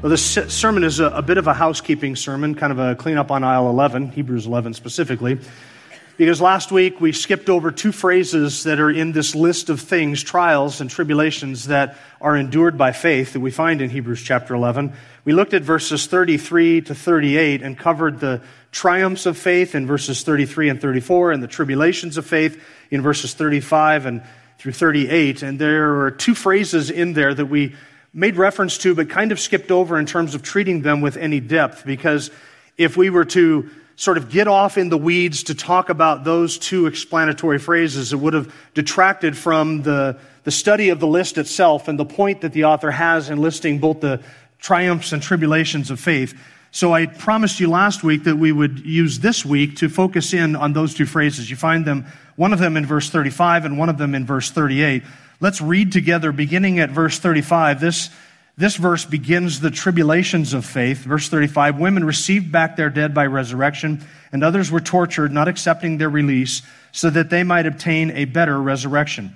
Well, this sermon is a, a, bit of a housekeeping sermon, kind of a cleanup on aisle 11, Hebrews 11 specifically. Because last week we skipped over two phrases that are in this list of things, trials and tribulations that are endured by faith that we find in Hebrews chapter 11. We looked at verses 33 to 38 and covered the triumphs of faith in verses 33 and 34 and the tribulations of faith in verses 35 and through 38. And there are two phrases in there that we made reference to, but kind of skipped over in terms of treating them with any depth, because if we were to sort of get off in the weeds to talk about those two explanatory phrases, it would have detracted from the, the study of the list itself and the point that the author has in listing both the triumphs and tribulations of faith. So I promised you last week that we would use this week to focus in on those two phrases. You find them, one of them in verse 35 and one of them in verse 38. Let's read together, beginning at verse 35. This, this verse begins the tribulations of faith. Verse 35 Women received back their dead by resurrection, and others were tortured, not accepting their release, so that they might obtain a better resurrection.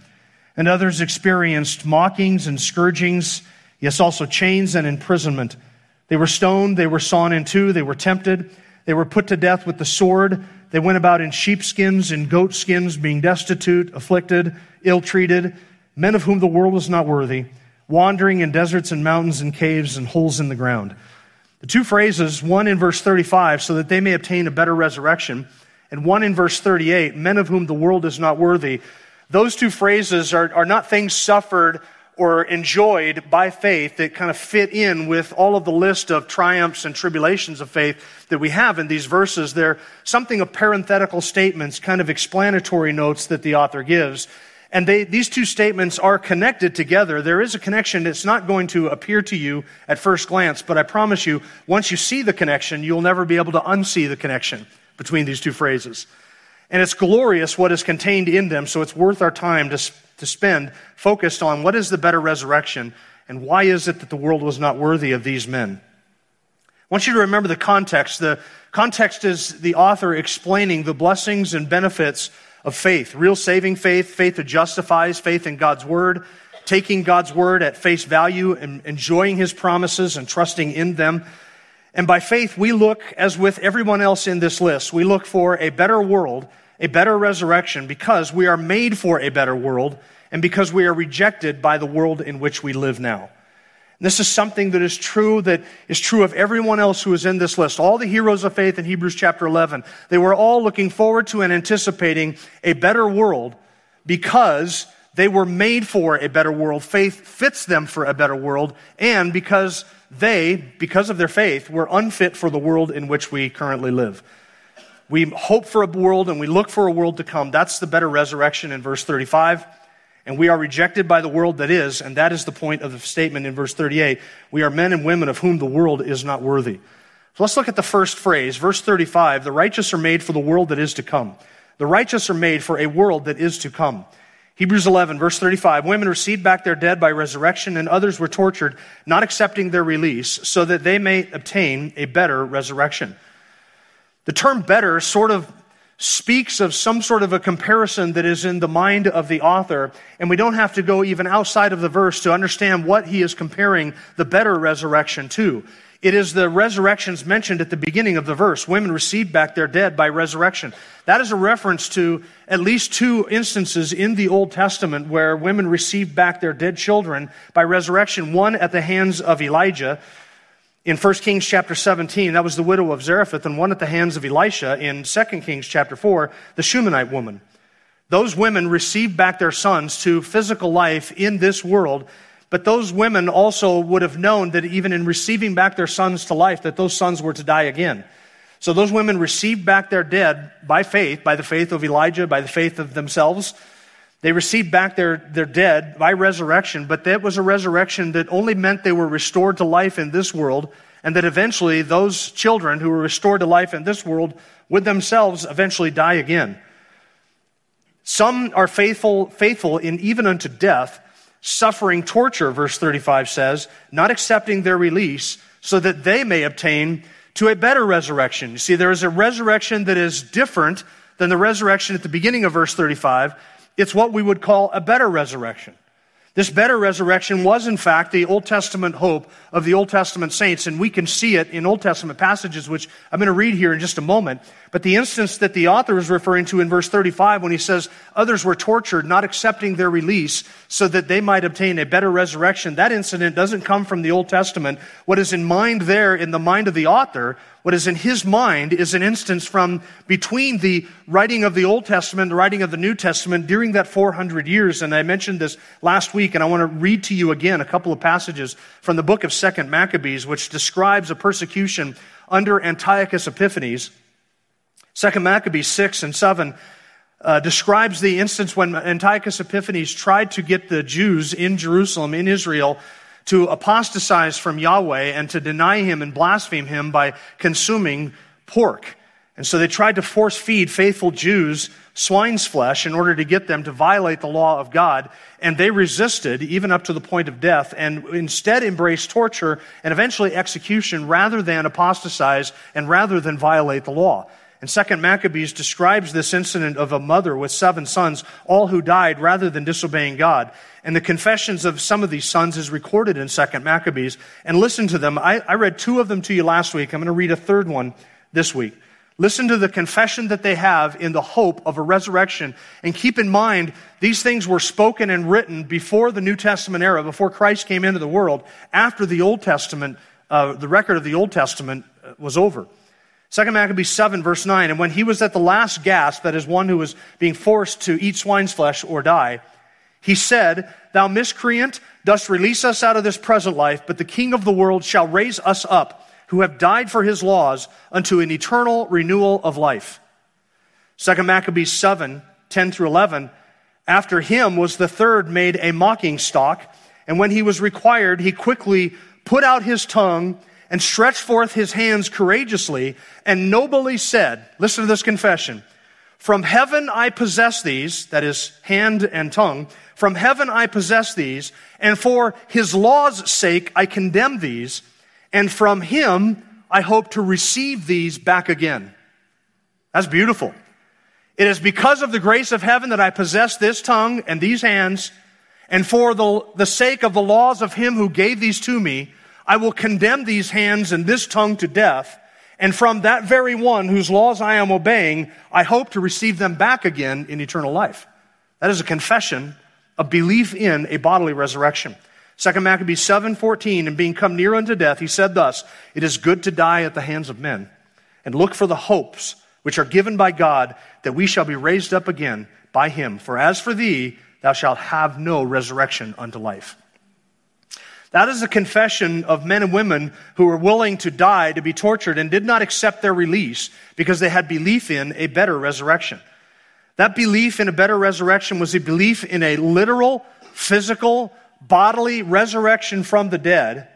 And others experienced mockings and scourgings, yes, also chains and imprisonment. They were stoned, they were sawn in two, they were tempted, they were put to death with the sword. They went about in sheepskins and goatskins, being destitute, afflicted, ill treated men of whom the world was not worthy, wandering in deserts and mountains and caves and holes in the ground. The two phrases, one in verse 35, so that they may obtain a better resurrection, and one in verse 38, men of whom the world is not worthy, those two phrases are, are not things suffered or enjoyed by faith that kind of fit in with all of the list of triumphs and tribulations of faith that we have in these verses. They're something of parenthetical statements, kind of explanatory notes that the author gives. And they, these two statements are connected together. There is a connection. It's not going to appear to you at first glance, but I promise you, once you see the connection, you'll never be able to unsee the connection between these two phrases. And it's glorious what is contained in them, so it's worth our time to, to spend focused on what is the better resurrection and why is it that the world was not worthy of these men. I want you to remember the context. The context is the author explaining the blessings and benefits of faith real saving faith, faith that justifies, faith in God's Word, taking God's Word at face value and enjoying His promises and trusting in them. And by faith, we look, as with everyone else in this list, we look for a better world, a better resurrection, because we are made for a better world and because we are rejected by the world in which we live now. This is something that is true, that is true of everyone else who is in this list. All the heroes of faith in Hebrews chapter 11, they were all looking forward to and anticipating a better world because they were made for a better world. Faith fits them for a better world, and because they, because of their faith, were unfit for the world in which we currently live. We hope for a world and we look for a world to come. That's the better resurrection in verse 35 and we are rejected by the world that is, and that is the point of the statement in verse 38. We are men and women of whom the world is not worthy. So let's look at the first phrase, verse 35. The righteous are made for the world that is to come. The righteous are made for a world that is to come. Hebrews 11, verse 35. Women received back their dead by resurrection, and others were tortured, not accepting their release, so that they may obtain a better resurrection. The term better sort of speaks of some sort of a comparison that is in the mind of the author, and we don't have to go even outside of the verse to understand what he is comparing the better resurrection to. It is the resurrections mentioned at the beginning of the verse. Women received back their dead by resurrection. That is a reference to at least two instances in the Old Testament where women received back their dead children by resurrection. One at the hands of Elijah, in 1 Kings chapter 17, that was the widow of Zarephath, and one at the hands of Elisha. In 2 Kings chapter 4, the Shunammite woman. Those women received back their sons to physical life in this world, but those women also would have known that even in receiving back their sons to life, that those sons were to die again. So those women received back their dead by faith, by the faith of Elijah, by the faith of themselves, they received back their, their dead by resurrection, but that was a resurrection that only meant they were restored to life in this world, and that eventually those children who were restored to life in this world would themselves eventually die again. Some are faithful, faithful in even unto death, suffering torture, verse 35 says, not accepting their release, so that they may obtain to a better resurrection. You see, there is a resurrection that is different than the resurrection at the beginning of verse 35. It's what we would call a better resurrection. This better resurrection was, in fact, the Old Testament hope of the Old Testament saints, and we can see it in Old Testament passages, which I'm going to read here in just a moment. But the instance that the author is referring to in verse 35, when he says, Others were tortured, not accepting their release, so that they might obtain a better resurrection, that incident doesn't come from the Old Testament. What is in mind there, in the mind of the author, what is in his mind is an instance from between the writing of the Old Testament and the writing of the New Testament during that 400 years. And I mentioned this last week, and I want to read to you again a couple of passages from the book of Second Maccabees, which describes a persecution under Antiochus Epiphanes. Second Maccabees 6 and 7 uh, describes the instance when Antiochus Epiphanes tried to get the Jews in Jerusalem, in Israel, to apostatize from Yahweh and to deny him and blaspheme him by consuming pork. And so they tried to force feed faithful Jews swine's flesh in order to get them to violate the law of God. And they resisted, even up to the point of death, and instead embraced torture and eventually execution rather than apostatize and rather than violate the law. And Second Maccabees describes this incident of a mother with seven sons, all who died rather than disobeying God. And the confessions of some of these sons is recorded in Second Maccabees. And listen to them. I, I read two of them to you last week. I'm going to read a third one this week. Listen to the confession that they have in the hope of a resurrection. And keep in mind, these things were spoken and written before the New Testament era, before Christ came into the world, after the Old Testament, uh, the record of the Old Testament uh, was over. 2 Maccabees 7, verse 9. And when he was at the last gasp, that is, one who was being forced to eat swine's flesh or die, he said, Thou miscreant, dost release us out of this present life, but the King of the world shall raise us up, who have died for his laws, unto an eternal renewal of life. 2 Maccabees 7, 10 through 11. After him was the third made a mocking stock, and when he was required, he quickly put out his tongue and stretched forth his hands courageously and nobly said, listen to this confession, from heaven I possess these, that is, hand and tongue, from heaven I possess these, and for his law's sake I condemn these, and from him I hope to receive these back again. That's beautiful. It is because of the grace of heaven that I possess this tongue and these hands, and for the, the sake of the laws of him who gave these to me, I will condemn these hands and this tongue to death. And from that very one whose laws I am obeying, I hope to receive them back again in eternal life. That is a confession, a belief in a bodily resurrection. 2 Maccabees 7:14 and being come near unto death he said thus it is good to die at the hands of men and look for the hopes which are given by God that we shall be raised up again by him for as for thee thou shalt have no resurrection unto life that is a confession of men and women who were willing to die, to be tortured, and did not accept their release because they had belief in a better resurrection. That belief in a better resurrection was a belief in a literal, physical, bodily resurrection from the dead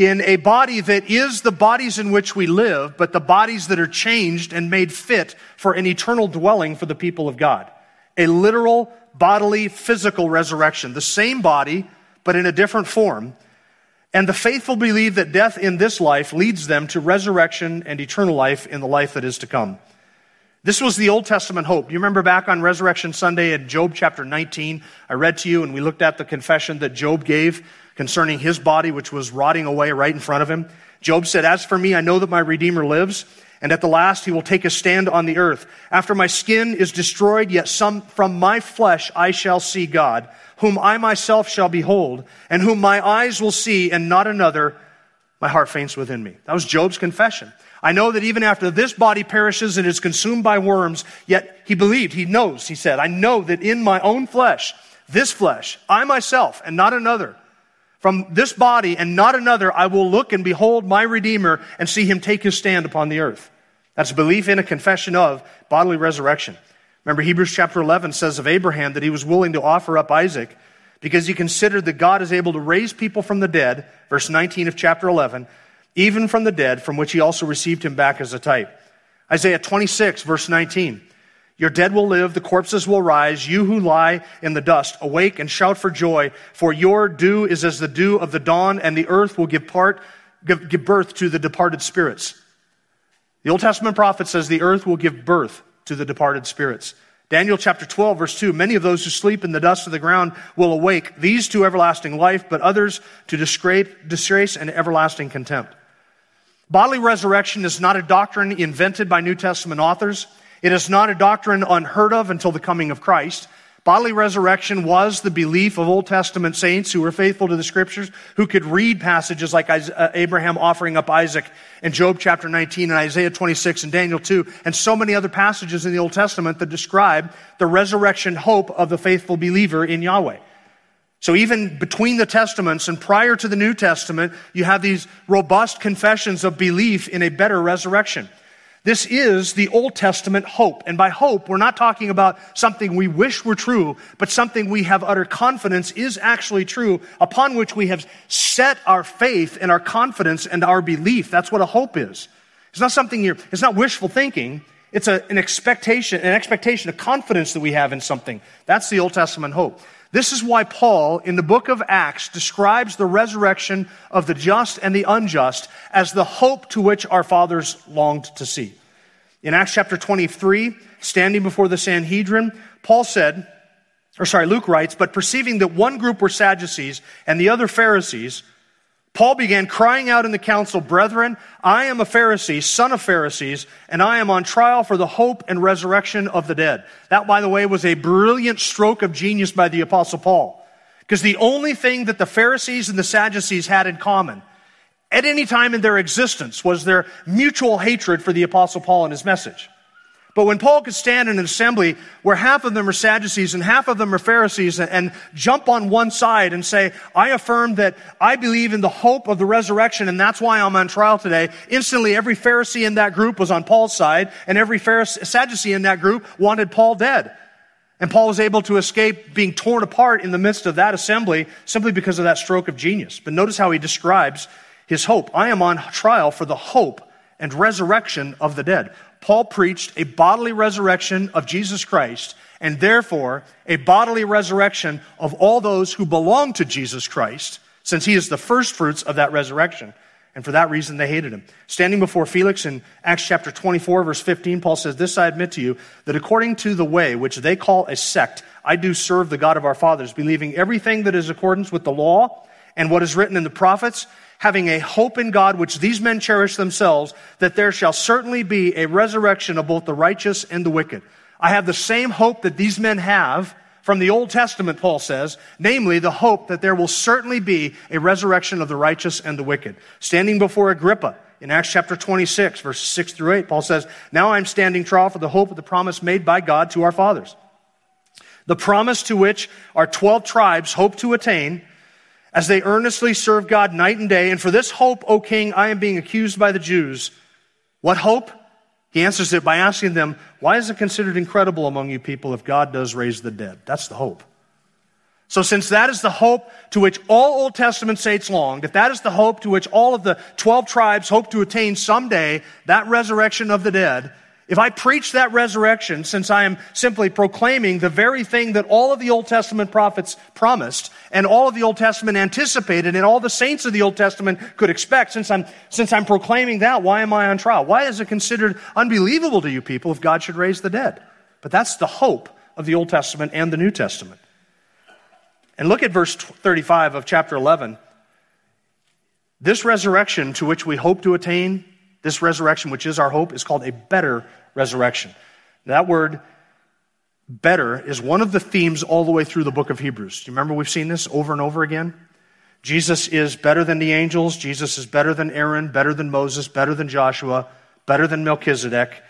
in a body that is the bodies in which we live, but the bodies that are changed and made fit for an eternal dwelling for the people of God. A literal, bodily, physical resurrection. The same body, but in a different form and the faithful believe that death in this life leads them to resurrection and eternal life in the life that is to come. This was the Old Testament hope. You remember back on Resurrection Sunday in Job chapter 19, I read to you and we looked at the confession that Job gave concerning his body, which was rotting away right in front of him. Job said, As for me, I know that my Redeemer lives, and at the last he will take a stand on the earth. After my skin is destroyed, yet some from my flesh I shall see God whom I myself shall behold, and whom my eyes will see, and not another, my heart faints within me. That was Job's confession. I know that even after this body perishes and is consumed by worms, yet he believed, he knows, he said, I know that in my own flesh, this flesh, I myself and not another, from this body and not another, I will look and behold my Redeemer and see him take his stand upon the earth. That's belief in a confession of bodily resurrection. Remember, Hebrews chapter 11 says of Abraham that he was willing to offer up Isaac because he considered that God is able to raise people from the dead, verse 19 of chapter 11, even from the dead, from which he also received him back as a type. Isaiah 26, verse 19. Your dead will live, the corpses will rise, you who lie in the dust, awake and shout for joy, for your dew is as the dew of the dawn, and the earth will give, part, give, give birth to the departed spirits. The Old Testament prophet says the earth will give birth to the departed spirits. Daniel chapter 12, verse 2 Many of those who sleep in the dust of the ground will awake, these to everlasting life, but others to disgrace and everlasting contempt. Bodily resurrection is not a doctrine invented by New Testament authors. It is not a doctrine unheard of until the coming of Christ. Bodily resurrection was the belief of Old Testament saints who were faithful to the scriptures, who could read passages like uh, Abraham offering up Isaac and Job chapter 19 and Isaiah 26 and Daniel 2, and so many other passages in the Old Testament that describe the resurrection hope of the faithful believer in Yahweh. So even between the Testaments and prior to the New Testament, you have these robust confessions of belief in a better resurrection. This is the Old Testament hope. And by hope, we're not talking about something we wish were true, but something we have utter confidence is actually true, upon which we have set our faith and our confidence and our belief. That's what a hope is. It's not something you're, it's not wishful thinking. It's a, an expectation, an expectation, a confidence that we have in something. That's the Old Testament hope. This is why Paul, in the book of Acts, describes the resurrection of the just and the unjust as the hope to which our fathers longed to see. In Acts chapter 23, standing before the Sanhedrin, Paul said, or sorry, Luke writes, but perceiving that one group were Sadducees and the other Pharisees, Paul began crying out in the council, Brethren, I am a Pharisee, son of Pharisees, and I am on trial for the hope and resurrection of the dead. That, by the way, was a brilliant stroke of genius by the Apostle Paul. Because the only thing that the Pharisees and the Sadducees had in common at any time in their existence was their mutual hatred for the Apostle Paul and his message. But when Paul could stand in an assembly where half of them are Sadducees and half of them are Pharisees and, and, jump on one side and say, I affirm that I believe in the hope of the resurrection and that's why I'm on trial today, instantly every Pharisee in that group was on Paul's side and every Pharisee, Sadducee in that group wanted Paul dead. And Paul was able to escape being torn apart in the midst of that assembly simply because of that stroke of genius. But notice how he describes his hope. I am on trial for the hope and resurrection of the dead. Paul preached a bodily resurrection of Jesus Christ and therefore a bodily resurrection of all those who belong to Jesus Christ, since he is the first fruits of that resurrection. And for that reason, they hated him. Standing before Felix in Acts chapter 24, verse 15, Paul says, This I admit to you, that according to the way which they call a sect, I do serve the God of our fathers, believing everything that is accordance with the law and what is written in the prophets, having a hope in God, which these men cherish themselves, that there shall certainly be a resurrection of both the righteous and the wicked. I have the same hope that these men have from the Old Testament, Paul says, namely the hope that there will certainly be a resurrection of the righteous and the wicked. Standing before Agrippa in Acts chapter 26, verses 6 through 8, Paul says, Now I'm standing trial for the hope of the promise made by God to our fathers. The promise to which our 12 tribes hope to attain as they earnestly serve God night and day. And for this hope, O king, I am being accused by the Jews. What hope? He answers it by asking them, Why is it considered incredible among you people if God does raise the dead? That's the hope. So, since that is the hope to which all Old Testament saints longed, if that is the hope to which all of the 12 tribes hope to attain someday, that resurrection of the dead, if I preach that resurrection, since I am simply proclaiming the very thing that all of the Old Testament prophets promised and all of the Old Testament anticipated and all the saints of the Old Testament could expect, since I'm, since I'm proclaiming that, why am I on trial? Why is it considered unbelievable to you people if God should raise the dead? But that's the hope of the Old Testament and the New Testament. And look at verse 35 of chapter 11. This resurrection to which we hope to attain, this resurrection which is our hope, is called a better resurrection. That word better is one of the themes all the way through the book of Hebrews. Do you remember we've seen this over and over again? Jesus is better than the angels. Jesus is better than Aaron, better than Moses, better than Joshua, better than Melchizedek.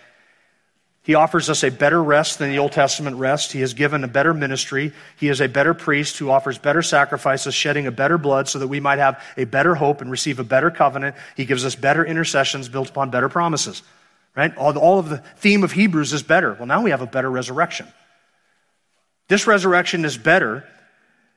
He offers us a better rest than the Old Testament rest. He has given a better ministry. He is a better priest who offers better sacrifices, shedding a better blood so that we might have a better hope and receive a better covenant. He gives us better intercessions built upon better promises. Right? All, all of the theme of Hebrews is better. Well, now we have a better resurrection. This resurrection is better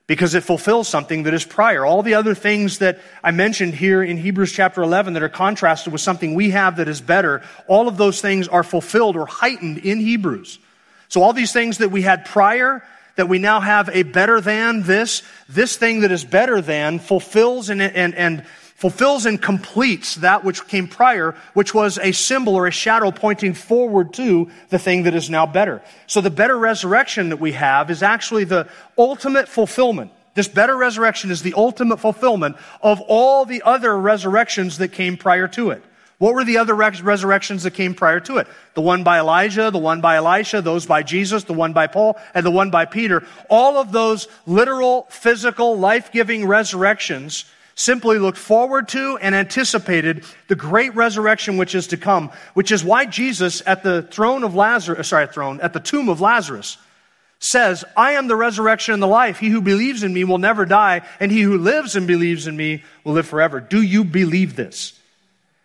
because it fulfills something that is prior. All the other things that I mentioned here in Hebrews chapter 11 that are contrasted with something we have that is better, all of those things are fulfilled or heightened in Hebrews. So all these things that we had prior, that we now have a better than this, this thing that is better than fulfills and, and, and fulfills and completes that which came prior, which was a symbol or a shadow pointing forward to the thing that is now better. So the better resurrection that we have is actually the ultimate fulfillment. This better resurrection is the ultimate fulfillment of all the other resurrections that came prior to it. What were the other res- resurrections that came prior to it? The one by Elijah, the one by Elisha, those by Jesus, the one by Paul, and the one by Peter. All of those literal, physical, life-giving resurrections simply looked forward to and anticipated the great resurrection which is to come, which is why Jesus at the throne of Lazarus, uh, sorry, throne, at the tomb of Lazarus says, I am the resurrection and the life. He who believes in me will never die, and he who lives and believes in me will live forever. Do you believe this?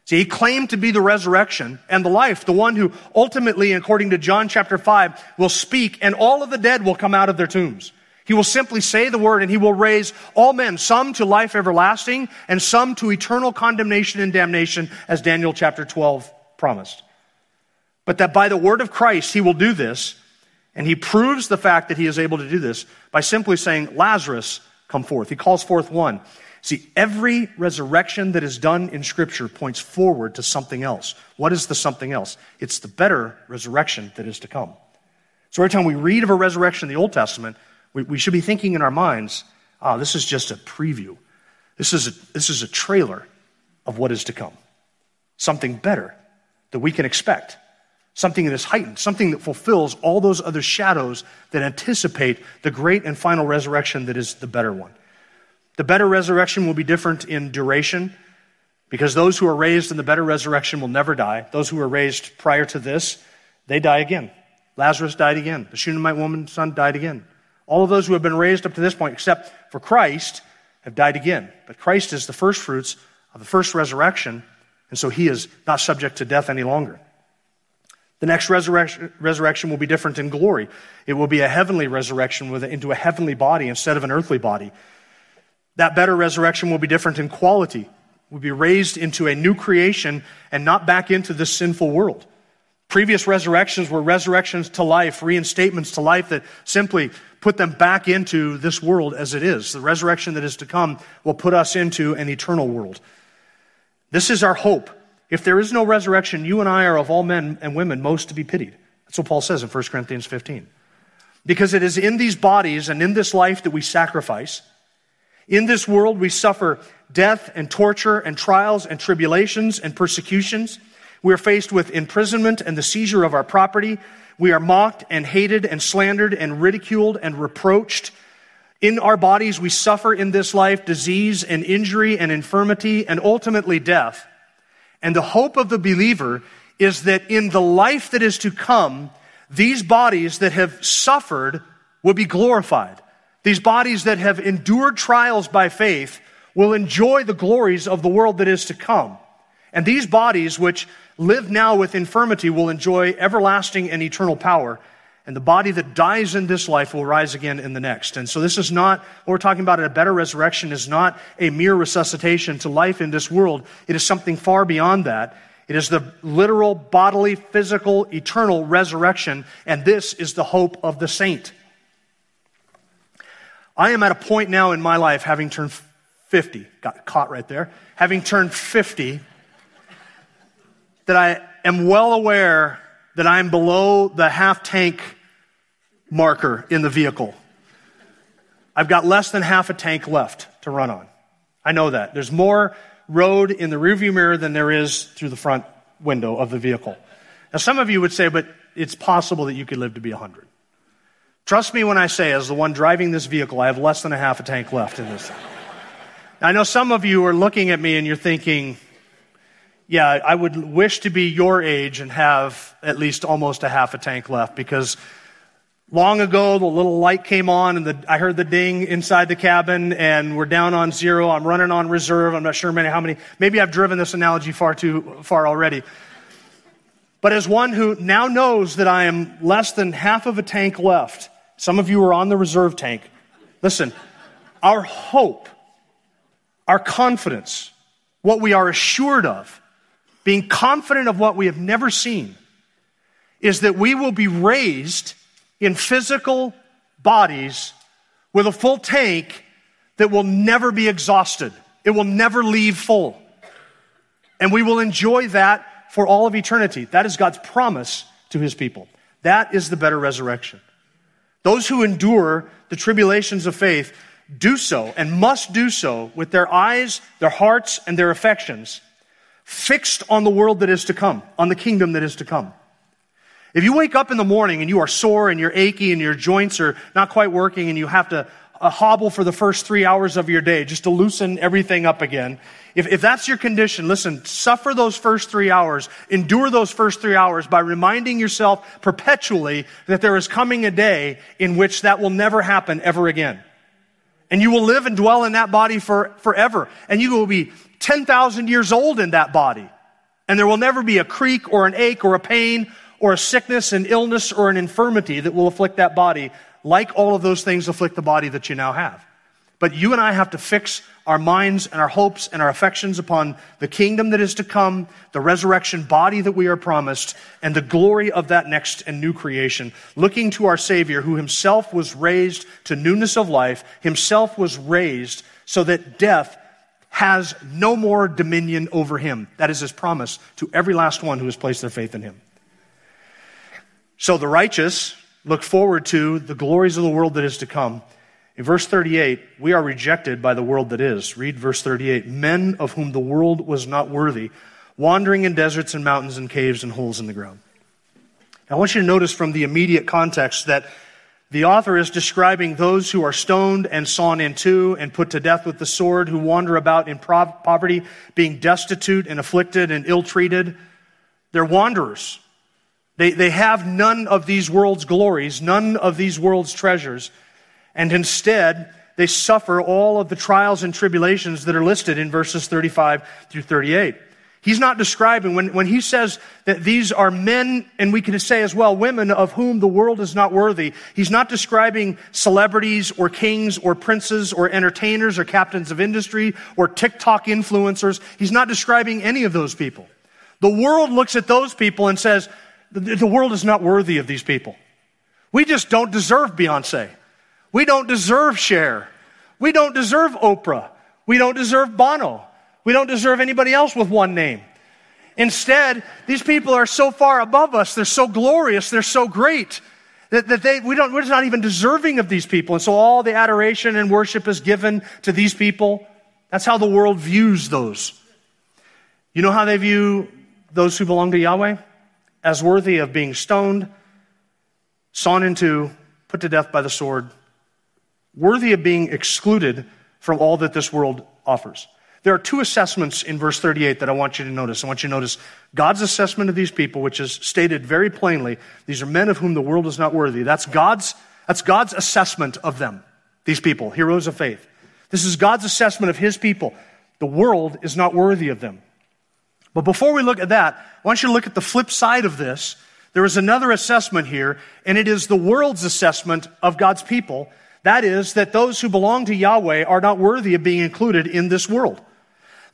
See, he claimed to be the resurrection and the life, the one who ultimately, according to John chapter 5, will speak, and all of the dead will come out of their tombs. He will simply say the word and he will raise all men, some to life everlasting and some to eternal condemnation and damnation, as Daniel chapter 12 promised. But that by the word of Christ he will do this, and he proves the fact that he is able to do this by simply saying, Lazarus, come forth. He calls forth one. See, every resurrection that is done in Scripture points forward to something else. What is the something else? It's the better resurrection that is to come. So every time we read of a resurrection in the Old Testament, we, we should be thinking in our minds, ah, this is just a preview. This is a, this is a trailer of what is to come. Something better that we can expect. Something that is heightened, something that fulfills all those other shadows that anticipate the great and final resurrection that is the better one. The better resurrection will be different in duration because those who are raised in the better resurrection will never die. Those who were raised prior to this, they die again. Lazarus died again. The Shunammite woman's son died again. All of those who have been raised up to this point, except for Christ, have died again. But Christ is the first fruits of the first resurrection, and so he is not subject to death any longer. The next resurrection, resurrection will be different in glory. It will be a heavenly resurrection with, into a heavenly body instead of an earthly body. That better resurrection will be different in quality. We'll be raised into a new creation and not back into this sinful world. Previous resurrections were resurrections to life, reinstatements to life that simply put them back into this world as it is. The resurrection that is to come will put us into an eternal world. This is our hope. If there is no resurrection, you and I are of all men and women most to be pitied. That's what Paul says in 1 Corinthians 15. Because it is in these bodies and in this life that we sacrifice. In this world, we suffer death and torture and trials and tribulations and persecutions. We are faced with imprisonment and the seizure of our property. We are mocked and hated and slandered and ridiculed and reproached. In our bodies, we suffer in this life disease and injury and infirmity and ultimately death. And the hope of the believer is that in the life that is to come, these bodies that have suffered will be glorified. These bodies that have endured trials by faith will enjoy the glories of the world that is to come. And these bodies, which live now with infirmity will enjoy everlasting and eternal power. And the body that dies in this life will rise again in the next. And so this is not, what we're talking about a better resurrection is not a mere resuscitation to life in this world. It is something far beyond that. It is the literal, bodily, physical, eternal resurrection. And this is the hope of the saint. I am at a point now in my life, having turned 50, got caught right there, having turned 50, that I am well aware that I'm below the half tank marker in the vehicle. I've got less than half a tank left to run on. I know that. There's more road in the rearview mirror than there is through the front window of the vehicle. Now, some of you would say, but it's possible that you could live to be 100. Trust me when I say, as the one driving this vehicle, I have less than a half a tank left in this. I know some of you are looking at me and you're thinking, yeah, I would wish to be your age and have at least almost a half a tank left because long ago the little light came on and the, I heard the ding inside the cabin and we're down on zero. I'm running on reserve. I'm not sure many, how many. Maybe I've driven this analogy far too far already. But as one who now knows that I am less than half of a tank left, some of you are on the reserve tank. Listen, our hope, our confidence, what we are assured of, being confident of what we have never seen, is that we will be raised in physical bodies with a full tank that will never be exhausted. It will never leave full. And we will enjoy that for all of eternity. That is God's promise to his people. That is the better resurrection. Those who endure the tribulations of faith do so and must do so with their eyes, their hearts, and their affections fixed on the world that is to come, on the kingdom that is to come. If you wake up in the morning and you are sore and you're achy and your joints are not quite working and you have to uh, hobble for the first three hours of your day just to loosen everything up again, if, if that's your condition, listen, suffer those first three hours, endure those first three hours by reminding yourself perpetually that there is coming a day in which that will never happen ever again. And you will live and dwell in that body for, forever. And you will be 10,000 years old in that body. And there will never be a creak or an ache or a pain or a sickness, an illness, or an infirmity that will afflict that body like all of those things afflict the body that you now have. But you and I have to fix our minds and our hopes and our affections upon the kingdom that is to come, the resurrection body that we are promised, and the glory of that next and new creation, looking to our Savior who himself was raised to newness of life, himself was raised so that death has no more dominion over him. That is his promise to every last one who has placed their faith in him. So the righteous look forward to the glories of the world that is to come in verse 38, we are rejected by the world that is. Read verse 38. Men of whom the world was not worthy, wandering in deserts and mountains and caves and holes in the ground. Now, I want you to notice from the immediate context that the author is describing those who are stoned and sawn in two and put to death with the sword, who wander about in poverty, being destitute and afflicted and ill treated. They're wanderers. They, they have none of these world's glories, none of these world's treasures and instead they suffer all of the trials and tribulations that are listed in verses 35 through 38. He's not describing, when, when he says that these are men, and we can say as well, women of whom the world is not worthy, he's not describing celebrities or kings or princes or entertainers or captains of industry or TikTok influencers. He's not describing any of those people. The world looks at those people and says, the world is not worthy of these people. We just don't deserve Beyonce. We don't deserve Cher. We don't deserve Oprah. We don't deserve Bono. We don't deserve anybody else with one name. Instead, these people are so far above us. They're so glorious. They're so great that, that they, we don't, we're not even deserving of these people. And so all the adoration and worship is given to these people. That's how the world views those. You know how they view those who belong to Yahweh? As worthy of being stoned, sawn into, put to death by the sword, worthy of being excluded from all that this world offers. There are two assessments in verse 38 that I want you to notice. I want you to notice God's assessment of these people, which is stated very plainly. These are men of whom the world is not worthy. That's God's, that's God's assessment of them, these people, heroes of faith. This is God's assessment of his people. The world is not worthy of them. But before we look at that, I want you to look at the flip side of this. There is another assessment here, and it is the world's assessment of God's people that is, that those who belong to Yahweh are not worthy of being included in this world.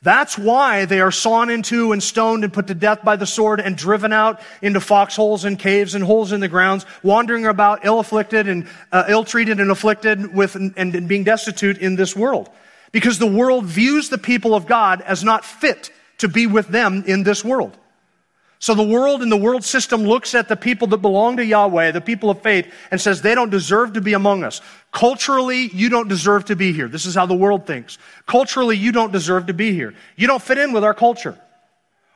That's why they are sawn into and stoned and put to death by the sword and driven out into foxholes and caves and holes in the grounds, wandering about ill afflicted and uh, ill treated and afflicted with and, and being destitute in this world. Because the world views the people of God as not fit to be with them in this world. So the world and the world system looks at the people that belong to Yahweh, the people of faith, and says they don't deserve to be among us. Culturally, you don't deserve to be here. This is how the world thinks. Culturally, you don't deserve to be here. You don't fit in with our culture.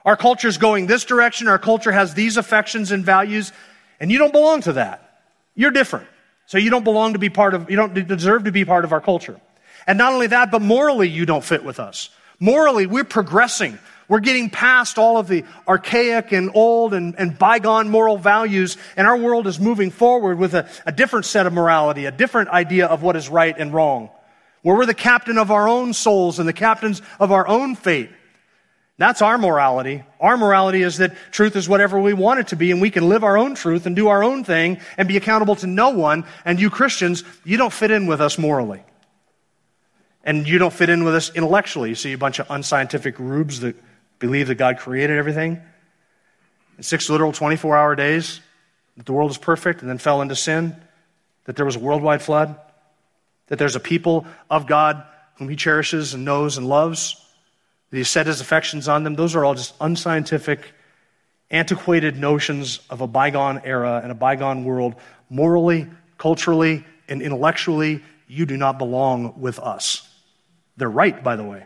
Our culture is going this direction. Our culture has these affections and values, and you don't belong to that. You're different. So you don't belong to be part of, you don't deserve to be part of our culture. And not only that, but morally, you don't fit with us. Morally, we're progressing. We're getting past all of the archaic and old and, and bygone moral values, and our world is moving forward with a, a different set of morality, a different idea of what is right and wrong, where we're the captain of our own souls and the captains of our own fate. That's our morality. Our morality is that truth is whatever we want it to be, and we can live our own truth and do our own thing and be accountable to no one. And you Christians, you don't fit in with us morally. And you don't fit in with us intellectually. You see a bunch of unscientific rubes that believe that God created everything in six literal 24 hour days, that the world is perfect and then fell into sin, that there was a worldwide flood, that there's a people of God whom he cherishes and knows and loves, that he set his affections on them. Those are all just unscientific, antiquated notions of a bygone era and a bygone world. Morally, culturally, and intellectually, you do not belong with us. They're right, by the way.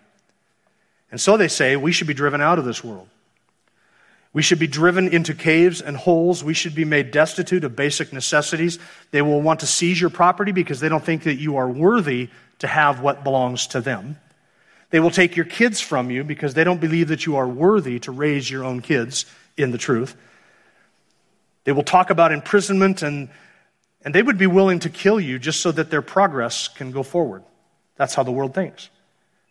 And so they say we should be driven out of this world. We should be driven into caves and holes. We should be made destitute of basic necessities. They will want to seize your property because they don't think that you are worthy to have what belongs to them. They will take your kids from you because they don't believe that you are worthy to raise your own kids in the truth. They will talk about imprisonment and, and they would be willing to kill you just so that their progress can go forward. That's how the world thinks.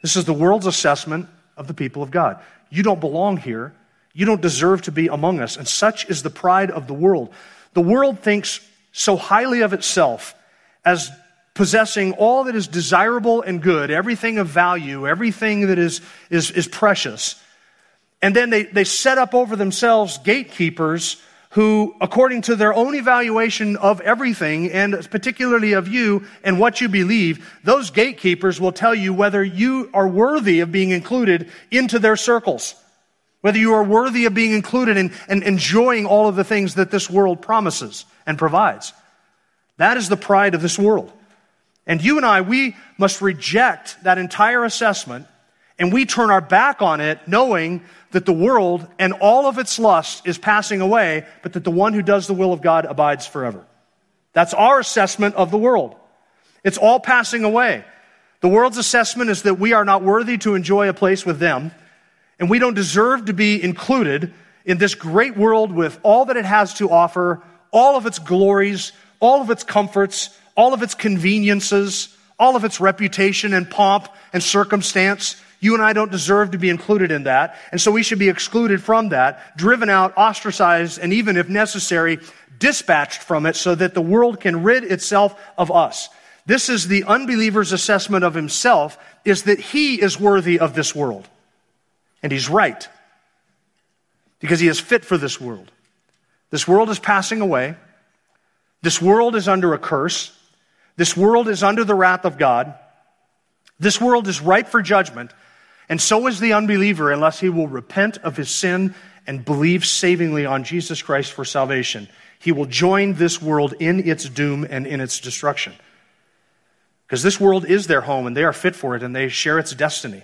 This is the world's assessment of the people of God. You don't belong here. You don't deserve to be among us. And such is the pride of the world. The world thinks so highly of itself as possessing all that is desirable and good, everything of value, everything that is, is, is precious. And then they, they set up over themselves gatekeepers who, according to their own evaluation of everything, and particularly of you and what you believe, those gatekeepers will tell you whether you are worthy of being included into their circles whether you are worthy of being included in and enjoying all of the things that this world promises and provides. That is the pride of this world. And you and I, we must reject that entire assessment and we turn our back on it knowing that the world and all of its lust is passing away, but that the one who does the will of God abides forever. That's our assessment of the world. It's all passing away. The world's assessment is that we are not worthy to enjoy a place with them and we don't deserve to be included in this great world with all that it has to offer, all of its glories, all of its comforts, all of its conveniences, all of its reputation and pomp and circumstance. You and I don't deserve to be included in that. And so we should be excluded from that, driven out, ostracized, and even if necessary, dispatched from it so that the world can rid itself of us. This is the unbeliever's assessment of himself is that he is worthy of this world. And he's right. Because he is fit for this world. This world is passing away. This world is under a curse. This world is under the wrath of God. This world is ripe for judgment. And so is the unbeliever unless he will repent of his sin and believe savingly on Jesus Christ for salvation. He will join this world in its doom and in its destruction. Because this world is their home and they are fit for it and they share its destiny.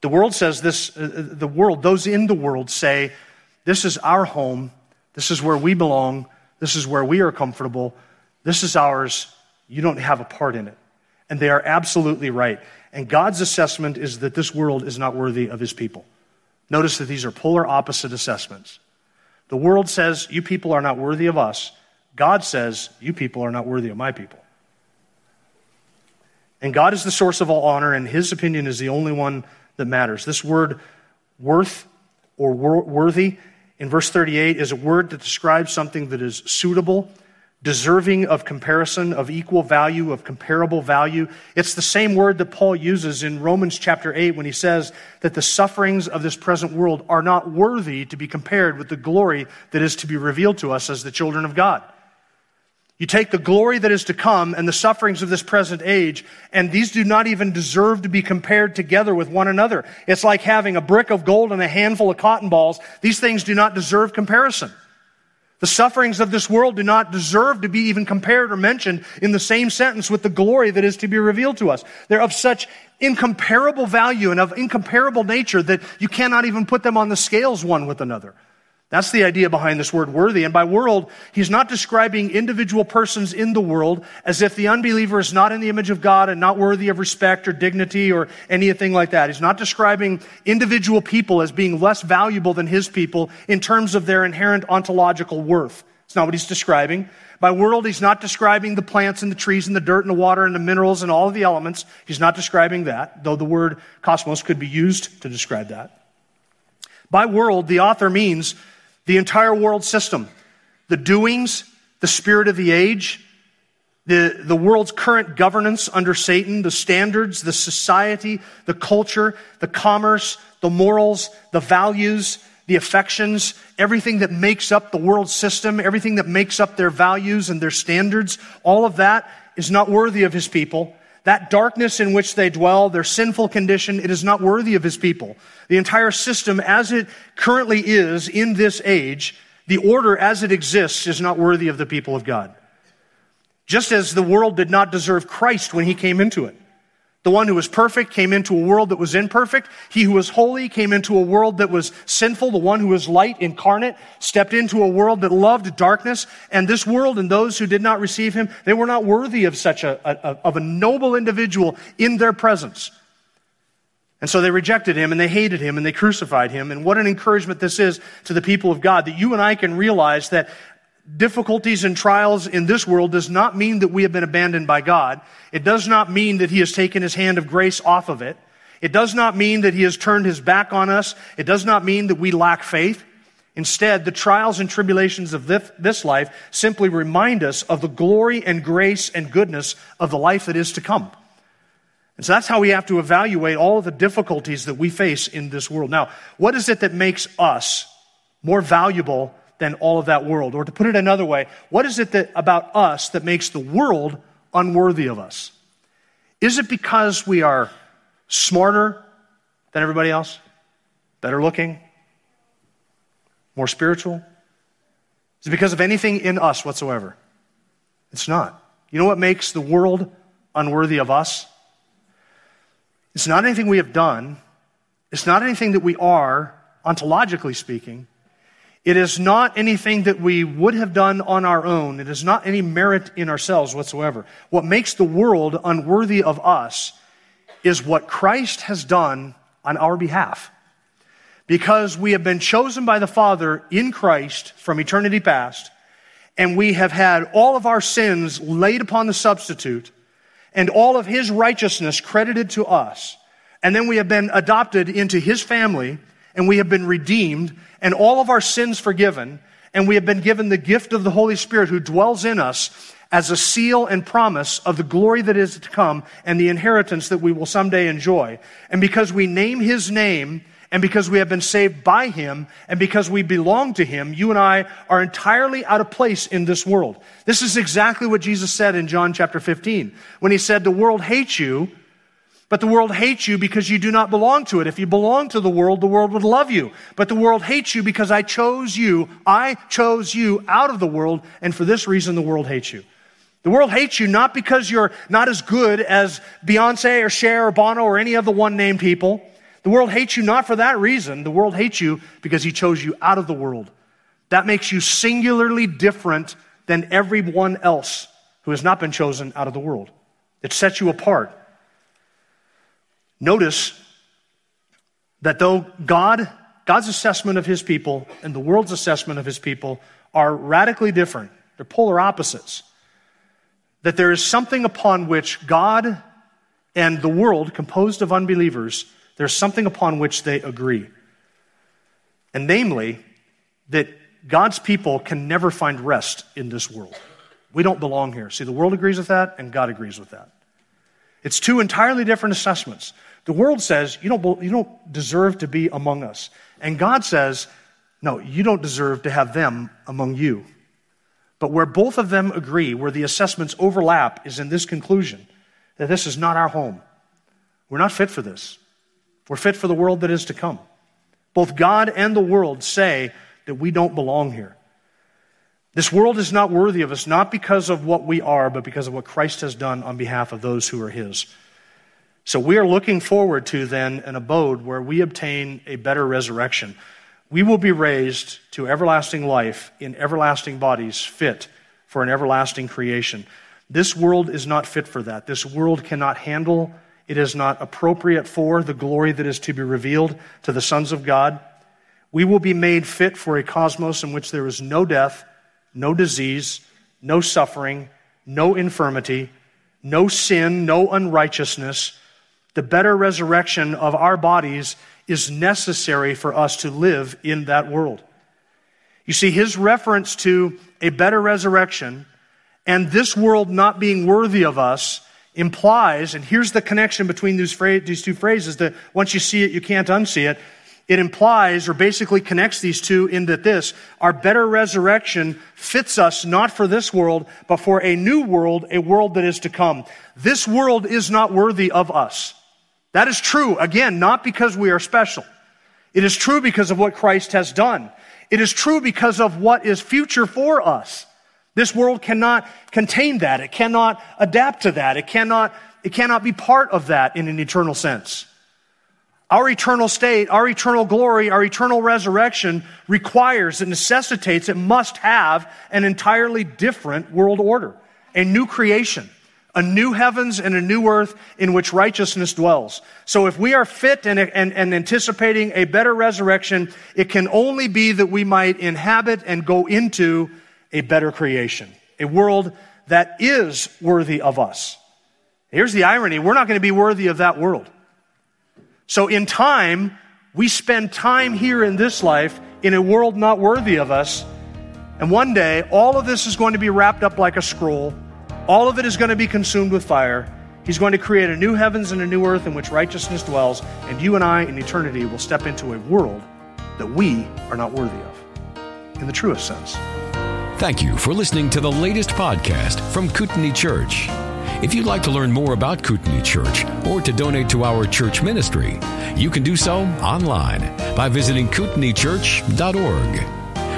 The world says this, uh, uh, the world, those in the world say, this is our home, this is where we belong, this is where we are comfortable, this is ours, you don't have a part in it. And they are absolutely right. And God's assessment is that this world is not worthy of his people. Notice that these are polar opposite assessments. The world says, You people are not worthy of us. God says, You people are not worthy of my people. And God is the source of all honor, and his opinion is the only one that matters. This word worth or wor- worthy in verse 38 is a word that describes something that is suitable, deserving of comparison, of equal value, of comparable value. It's the same word that Paul uses in Romans chapter 8 when he says that the sufferings of this present world are not worthy to be compared with the glory that is to be revealed to us as the children of God. You take the glory that is to come and the sufferings of this present age, and these do not even deserve to be compared together with one another. It's like having a brick of gold and a handful of cotton balls. These things do not deserve comparison. The sufferings of this world do not deserve to be even compared or mentioned in the same sentence with the glory that is to be revealed to us. They're of such incomparable value and of incomparable nature that you cannot even put them on the scales one with another. That's the idea behind this word worthy. And by world, he's not describing individual persons in the world as if the unbeliever is not in the image of God and not worthy of respect or dignity or anything like that. He's not describing individual people as being less valuable than his people in terms of their inherent ontological worth. It's not what he's describing. By world, he's not describing the plants and the trees and the dirt and the water and the minerals and all of the elements. He's not describing that, though the word cosmos could be used to describe that. By world, the author means the entire world system, the doings, the spirit of the age, the, the world's current governance under Satan, the standards, the society, the culture, the commerce, the morals, the values, the affections, everything that makes up the world system, everything that makes up their values and their standards, all of that is not worthy of his people. That darkness in which they dwell, their sinful condition, it is not worthy of his people. The entire system as it currently is in this age, the order as it exists is not worthy of the people of God. Just as the world did not deserve Christ when he came into it. The one who was perfect came into a world that was imperfect. He who was holy came into a world that was sinful. The one who was light incarnate stepped into a world that loved darkness. And this world and those who did not receive him, they were not worthy of such a, a of a noble individual in their presence. And so they rejected him and they hated him and they crucified him. And what an encouragement this is to the people of God that you and I can realize that difficulties and trials in this world does not mean that we have been abandoned by God. It does not mean that He has taken His hand of grace off of it. It does not mean that He has turned His back on us. It does not mean that we lack faith. Instead, the trials and tribulations of this life simply remind us of the glory and grace and goodness of the life that is to come. And so that's how we have to evaluate all of the difficulties that we face in this world. Now, what is it that makes us more valuable than all of that world? Or to put it another way, what is it that, about us that makes the world unworthy of us? Is it because we are smarter than everybody else? Better looking? More spiritual? Is it because of anything in us whatsoever? It's not. You know what makes the world unworthy of us? It's not anything we have done. It's not anything that we are, ontologically speaking. It is not anything that we would have done on our own. It is not any merit in ourselves whatsoever. What makes the world unworthy of us is what Christ has done on our behalf. Because we have been chosen by the Father in Christ from eternity past, and we have had all of our sins laid upon the substitute, and all of his righteousness credited to us. And then we have been adopted into his family, and we have been redeemed, and all of our sins forgiven, and we have been given the gift of the Holy Spirit who dwells in us as a seal and promise of the glory that is to come and the inheritance that we will someday enjoy. And because we name His name, and because we have been saved by Him, and because we belong to Him, you and I are entirely out of place in this world. This is exactly what Jesus said in John chapter 15, when He said, The world hates you but the world hates you because you do not belong to it. If you belong to the world, the world would love you. But the world hates you because I chose you. I chose you out of the world, and for this reason, the world hates you. The world hates you not because you're not as good as Beyonce or Cher or Bono or any of the one named people. The world hates you not for that reason. The world hates you because he chose you out of the world. That makes you singularly different than everyone else who has not been chosen out of the world. It sets you apart. Notice that though God, God's assessment of his people and the world's assessment of his people are radically different, they're polar opposites, that there is something upon which God and the world, composed of unbelievers, there's something upon which they agree. And namely, that God's people can never find rest in this world. We don't belong here. See, the world agrees with that, and God agrees with that. It's two entirely different assessments. The world says, you don't, you don't deserve to be among us. And God says, no, you don't deserve to have them among you. But where both of them agree, where the assessments overlap, is in this conclusion that this is not our home. We're not fit for this. We're fit for the world that is to come. Both God and the world say that we don't belong here. This world is not worthy of us, not because of what we are, but because of what Christ has done on behalf of those who are His. So we are looking forward to then an abode where we obtain a better resurrection. We will be raised to everlasting life in everlasting bodies fit for an everlasting creation. This world is not fit for that. This world cannot handle, it is not appropriate for the glory that is to be revealed to the sons of God. We will be made fit for a cosmos in which there is no death no disease, no suffering, no infirmity, no sin, no unrighteousness. The better resurrection of our bodies is necessary for us to live in that world. You see, his reference to a better resurrection and this world not being worthy of us implies, and here's the connection between these, these two phrases that once you see it, you can't unsee it. It implies or basically connects these two in that this, our better resurrection fits us not for this world, but for a new world, a world that is to come. This world is not worthy of us. That is true, again, not because we are special. It is true because of what Christ has done. It is true because of what is future for us. This world cannot contain that. It cannot adapt to that. It cannot, it cannot be part of that in an eternal sense. Our eternal state, our eternal glory, our eternal resurrection requires, it necessitates, it must have an entirely different world order, a new creation, a new heavens and a new earth in which righteousness dwells. So if we are fit and, and, and anticipating a better resurrection, it can only be that we might inhabit and go into a better creation, a world that is worthy of us. Here's the irony we're not going to be worthy of that world. So in time, we spend time here in this life in a world not worthy of us. And one day, all of this is going to be wrapped up like a scroll. All of it is going to be consumed with fire. He's going to create a new heavens and a new earth in which righteousness dwells. And you and I in eternity will step into a world that we are not worthy of, in the truest sense. Thank you for listening to the latest podcast from Kootenai Church. If you'd like to learn more about Kootenai Church or to donate to our church ministry, you can do so online by visiting kootenaichurch.org.